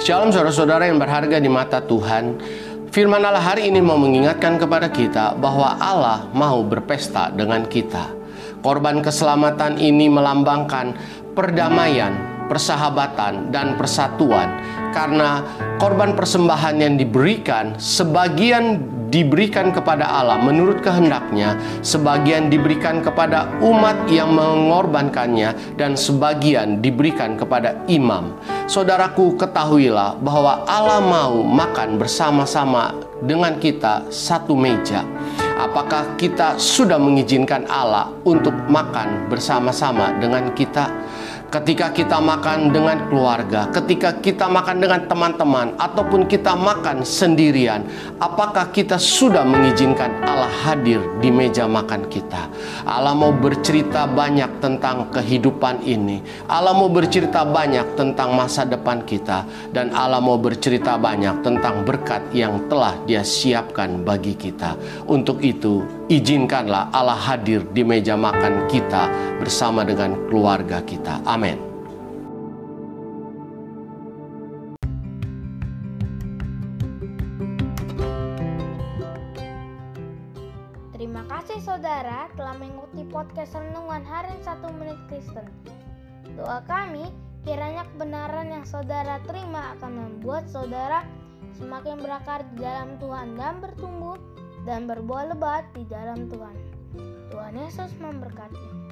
Shalom saudara-saudara yang berharga di mata Tuhan. Firman Allah hari ini mau mengingatkan kepada kita bahwa Allah mau berpesta dengan kita. Korban keselamatan ini melambangkan perdamaian, persahabatan, dan persatuan. Karena korban persembahan yang diberikan, sebagian diberikan kepada Allah menurut kehendaknya, sebagian diberikan kepada umat yang mengorbankannya, dan sebagian diberikan kepada imam. Saudaraku, ketahuilah bahwa Allah mau makan bersama-sama dengan kita satu meja. Apakah kita sudah mengizinkan Allah untuk makan bersama-sama dengan kita? Ketika kita makan dengan keluarga, ketika kita makan dengan teman-teman, ataupun kita makan sendirian, apakah kita sudah mengizinkan Allah hadir di meja makan kita? Allah mau bercerita banyak tentang kehidupan ini, Allah mau bercerita banyak tentang masa depan kita, dan Allah mau bercerita banyak tentang berkat yang telah Dia siapkan bagi kita. Untuk itu, izinkanlah Allah hadir di meja makan kita bersama dengan keluarga kita. Amin. Terima kasih saudara telah mengikuti podcast Renungan Harian 1 Menit Kristen. Doa kami kiranya kebenaran yang saudara terima akan membuat saudara semakin berakar di dalam Tuhan dan bertumbuh dan berbuah lebat di dalam Tuhan. Tuhan Yesus memberkati.